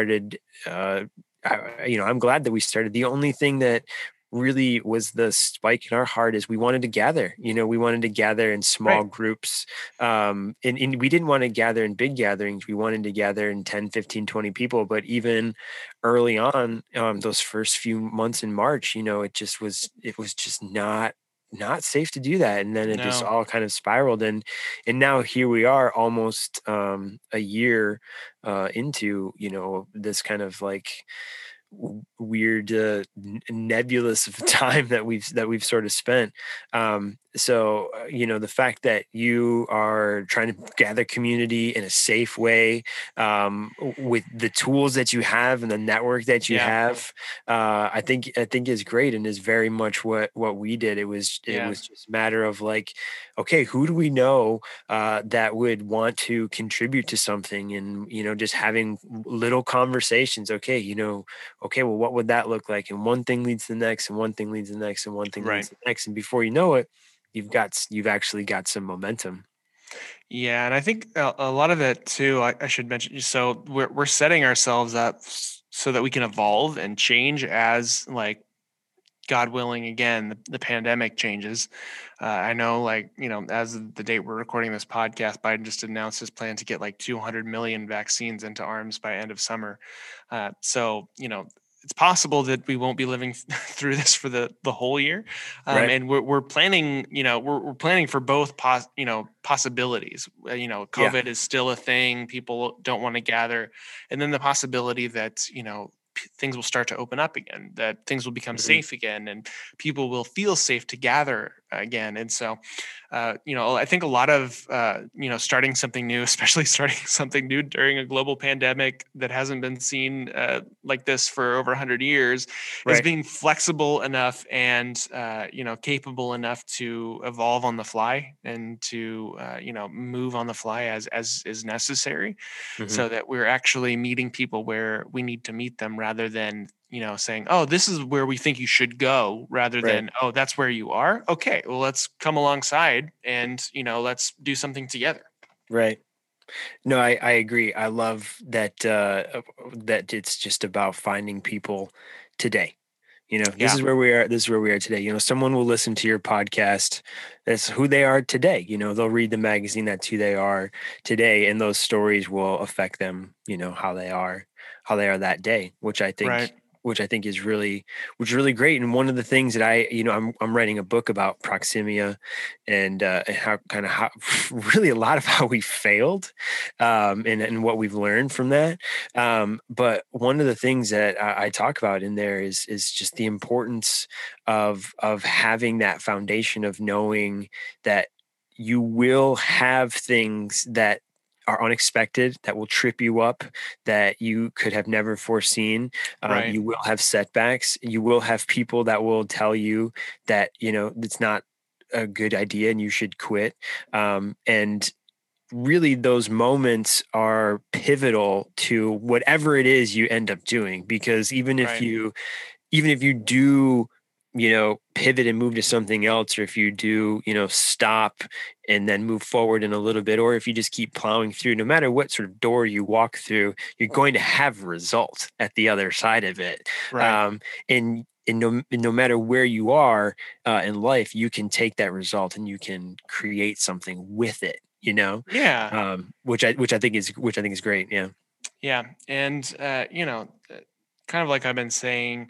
uh I, you know i'm glad that we started the only thing that really was the spike in our heart is we wanted to gather you know we wanted to gather in small Right. groups um and, and we didn't want to gather in big gatherings we wanted to gather in 10 15 20 people but even early on um those first few months in march you know it just was it was just not not safe to do that and then it just all kind of spiraled and and now here we are almost um a year uh into you know this kind of like weird uh, n- nebulous of time that we've that we've sort of spent. Um so uh, you know the fact that you are trying to gather community in a safe way um with the tools that you have and the network that you Yeah. have uh i think i think is great and is very much what what we did it was it Yeah. was just a matter of like okay who do we know uh that would want to contribute to something and you know just having little conversations okay you know okay well what would that look like and one thing leads to the next and one thing leads to the next and one thing Right. leads to the next and before you know it you've got you've actually got some momentum Yeah, and I think a, lot of it too. I, I should mention. So we're we're setting ourselves up so that we can evolve and change as like God willing. Again, the, the pandemic changes. Uh, I know, like you know, as of the date we're recording this podcast, Biden just announced his plan to get like 200 million vaccines into arms by end of summer. Uh, so you know. It's possible that we won't be living through this for the the whole year, um, Right. and we're, we're planning. You know, we're, we're planning for both pos, you know possibilities. Uh, You know, Yeah. COVID is still a thing. People don't want to gather, and then the possibility that you know p- things will start to open up again, that things will become Mhm. safe again, and people will feel safe to gather again. And so, uh, you know, I think a lot of uh, you know starting something new, especially starting something new during a global pandemic that hasn't been seen uh, like this for over hundred years, is being flexible enough and uh, you know capable enough to evolve on the fly and to uh, you know move on the fly as as is necessary Mhm. so that we're actually meeting people where we need to meet them rather than you know saying oh this is where we think you should go rather Right. than oh that's where you are okay well let's come alongside and you know let's do something together Right. No, I, I agree. I love that uh, uh, that it's just about finding people today. You know, this Yeah. is where we are. This is where we are today. You know, someone will listen to your podcast. That's who they are today. You know, they'll read the magazine. That's who they are today, and those stories will affect them. You know, how they are, how they are that day. Which I think right which I think is really, which is really great. And one of the things that I, you know, I'm I'm writing a book about proximia, and uh, and how kind of how really a lot of how we failed, um, and and what we've learned from that. Um, but one of the things that I, I talk about in there is is just the importance of of having that foundation of knowing that you will have things that are unexpected that will trip you up that you could have never foreseen um, Right. you will have setbacks you will have people that will tell you that you know it's not a good idea and you should quit um, and really those moments are pivotal to whatever it is you end up doing because even if Right. you even if you do you know pivot and move to something else or if you do you know stop and then move forward in a little bit or if you just keep plowing through no matter what sort of door you walk through you're going to have results at the other side of it. Right. Um, and and no, and no matter where you are uh, in life you can take that result and you can create something with it you know? Yeah. Um, which i which i think is which i think is great yeah. Yeah, and uh, you know, uh, kind of like I've been saying,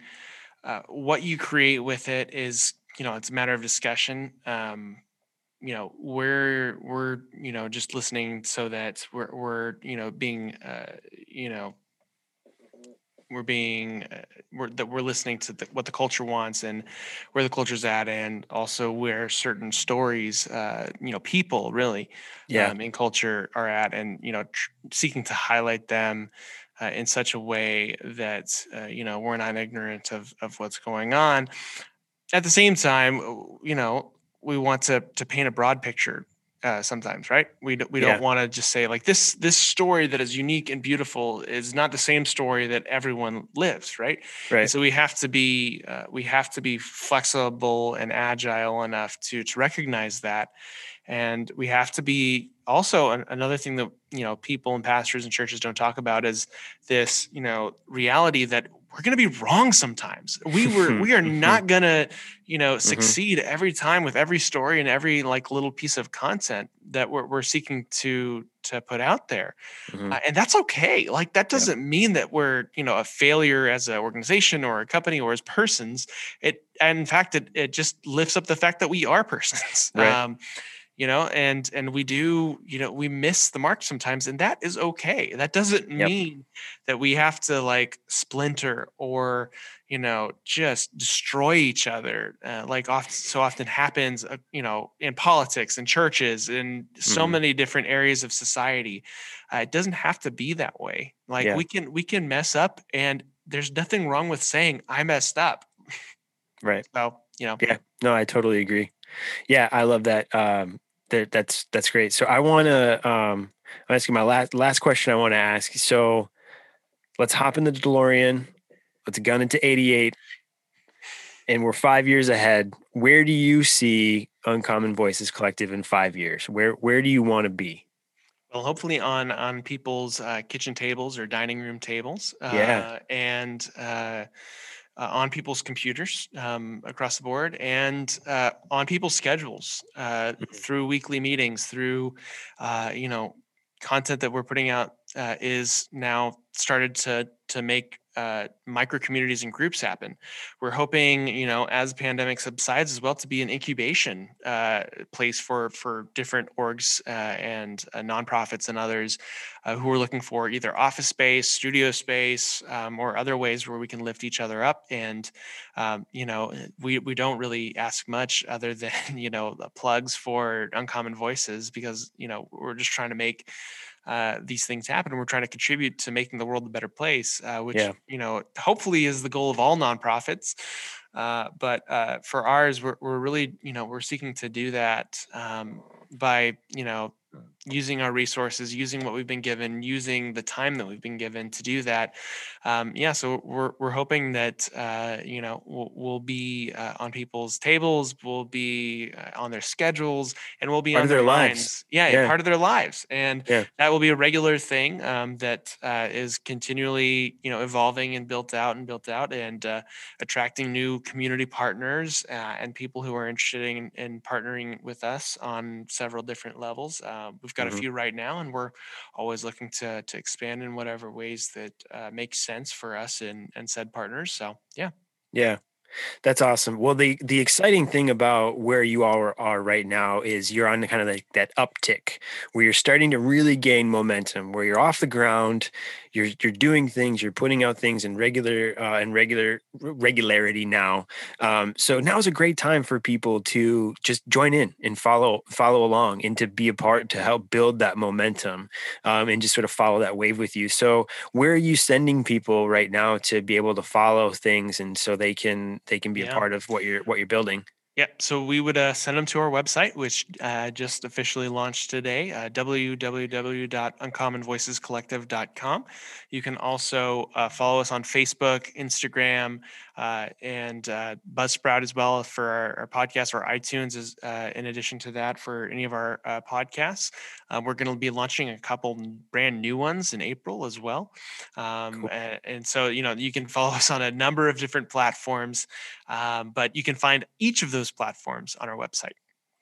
uh, what you create with it is, you know, it's a matter of discussion. Um, you know, we're we're you know just listening so that we're we're you know being uh, you know we're being uh, we're that we're listening to the, what the culture wants and where the culture's at, and also where certain stories, uh, you know, people really yeah um, in culture are at, and you know, tr- seeking to highlight them uh, in such a way that uh, you know we're not ignorant of of what's going on. At the same time, you know, we want to to paint a broad picture. Uh, sometimes, right? We d- we Yeah. don't want to just say like this this story that is unique and beautiful is not the same story that everyone lives, right? And right so we have to be uh, we have to be flexible and agile enough to to recognize that, and we have to be also an, another thing that you know people and pastors and churches don't talk about is this you know reality that we're going to be wrong sometimes. We were we are Mhm. not going to you know succeed every time with every story and every like little piece of content that we're, we're seeking to to put out there Mhm. uh, and that's okay like that doesn't mean that we're you know a failure as an organization or a company or as persons it and in fact it, it just lifts up the fact that we are persons Right. um you know and and we do you know we miss the mark sometimes and that is okay that doesn't Yep. mean that we have to like splinter or you know just destroy each other uh, like often so often happens uh, you know in politics and churches and so Mhm. many different areas of society uh, it doesn't have to be that way like Yeah. we can we can mess up and there's nothing wrong with saying i messed up right so you know Yeah, no, I totally agree. Yeah, I love that. Um, that that's that's great. So I want to um, I'm asking my last last question. I want to ask. So let's hop in the DeLorean. Let's gun into '88, and we're five years ahead. Where do you see Uncommon Voices Collective in five years? Where where do you want to be? Well, hopefully on on people's uh, kitchen tables or dining room tables, uh, Yeah. and uh, uh, on people's computers um, across the board, and uh, on people's schedules uh, Mhm. through weekly meetings, through uh, you know content that we're putting out uh, is now started to to make uh, micro communities and groups happen. We're hoping, you know, as the pandemic subsides as well, to be an incubation uh, place for for different orgs uh, and uh, nonprofits and others uh, who are looking for either office space, studio space, um, or other ways where we can lift each other up. And um, you know, we we don't really ask much other than you know plugs for uncommon voices because you know we're just trying to make uh, these things happen. We're trying to contribute to making the world a better place, uh, which yeah. you know hopefully is the goal of all nonprofits. Uh, but uh, for ours, we're we're really you know we're seeking to do that um, by you know using our resources, using what we've been given, using the time that we've been given to do that. Um, yeah, so we're we're hoping that uh, you know we'll, we'll be uh, on people's tables, we'll be uh, on their schedules, and we'll be part on their, their lives. Yeah, yeah, part of their lives, and yeah. that will be a regular thing um, that uh, is continually you know evolving and built out and built out, and uh, attracting new community partners uh, and people who are interested in, in, partnering with us on several different levels. we've got mm-hmm. a few right now, and we're always looking to to expand in whatever ways that uh, make sense for us and and said partners. So yeah, yeah. That's awesome. Well, the the exciting thing about where you all are, are right now is you're on kind of like that uptick where you're starting to really gain momentum, where you're off the ground, you're you're doing things, you're putting out things in regular uh, and regular regularity now. Um, so now is a great time for people to just join in and follow follow along and to be a part to help build that momentum um, and just sort of follow that wave with you. So where are you sending people right now to be able to follow things and so they can they can be yeah. a part of what you're what you're building? Yeah, so we would uh, send them to our website, which uh, just officially launched today, uh, www.uncommonvoicescollective.com. You can also uh, follow us on Facebook, Instagram, uh, and uh, Buzzsprout as well for our, our podcast or iTunes. Is in addition to that for any of our podcasts. we're going to be launching a couple brand new ones in April as well. Um, cool. and, and, so you know you can follow us on a number of different platforms, um, but you can find each of those platforms on our website.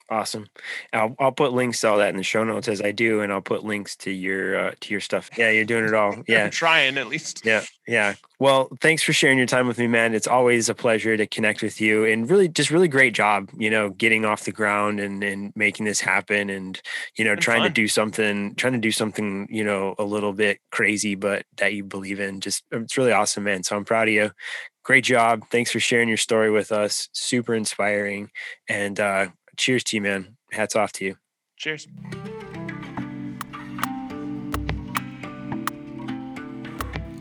Awesome. I'll I'll put links to all that in the show notes as I do, and I'll put links to your uh, to your stuff. Yeah, you're doing it all. Yeah, trying at least. Yeah, yeah. Well, thanks for sharing your time with me, man. It's always a pleasure to connect with you, and really, just really great job. You know, getting off the ground and and making this happen, and you know, trying fun. to do something, trying to do something, you know, a little bit crazy, but that you believe in. Just it's really awesome, man. So I'm proud of you great job. Thanks for sharing your story with us. Super inspiring. And uh, cheers to you, man. Hats off to you. Cheers.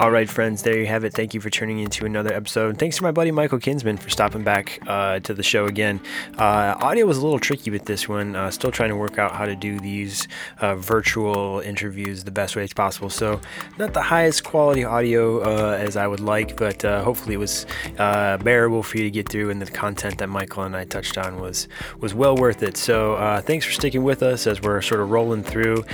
All right, friends, there you have it. Thank you for tuning into another episode. Thanks to my buddy Michael Kinsman for stopping back uh, to the show again. Uh, audio was a little tricky with this one. Uh, still trying to work out how to do these uh, virtual interviews the best way possible. So, not the highest quality audio uh, as I would like, but uh, hopefully it was bearable for you to get through, and the content that Michael and I touched on was was well worth it. So, thanks for sticking with us as we're sort of rolling through,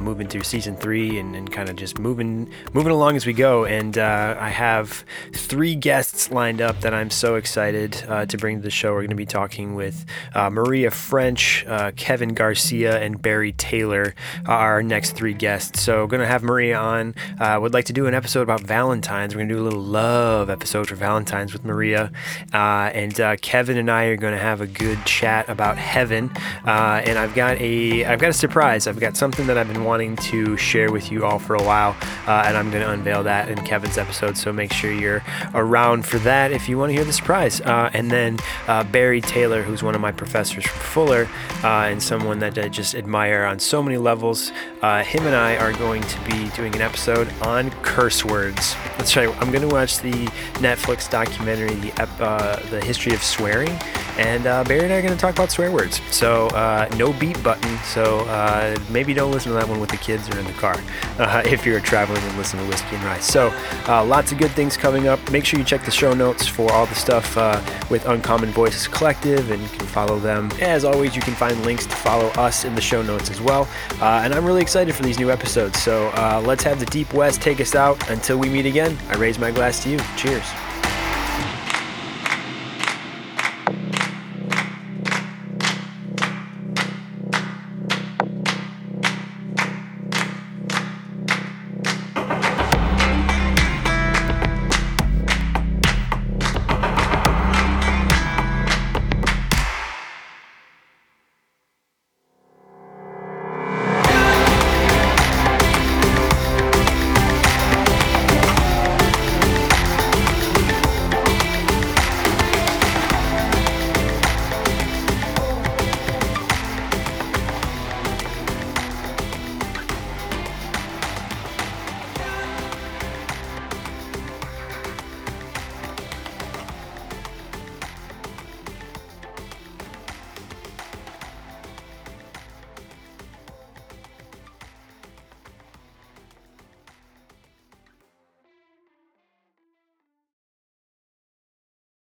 moving through season three, and, and kind of just moving moving along as we go and uh, I have three guests lined up that I'm so excited uh, to bring to the show. We're going to be talking with uh, Maria French, uh, Kevin Garcia, and Barry Taylor, our next three guests. So, going to have Maria on. Uh, would like to do an episode about Valentine's. We're going to do a little love episode for Valentine's with Maria, uh, and Kevin and I are going to have a good chat about heaven. and I've got a I've got a surprise. I've got something that I've been wanting to share with you all for a while, and I'm going to unveil that that in Kevin's episode. So make sure you're around for that if you want to hear the surprise. Uh, and then uh, Barry Taylor, who's one of my professors from Fuller uh, and someone that I just admire on so many levels, uh, him and I are going to be doing an episode on curse words. Let's try. I'm going to watch the Netflix documentary, the uh, the history of swearing, and uh, Barry and I are going to talk about swear words. So no beat button. So maybe don't listen to that one with the kids or in the car if you're traveling and listen to Whiskey and Rice. So, uh, lots of good things coming up. Make sure you check the show notes for all the stuff uh, with Uncommon Voices Collective, and you can follow them. As always, you can find links to follow us in the show notes as well. Uh, and I'm really excited for these new episodes. So, uh, let's have the Deep West take us out. Until we meet again, I raise my glass to you. Cheers.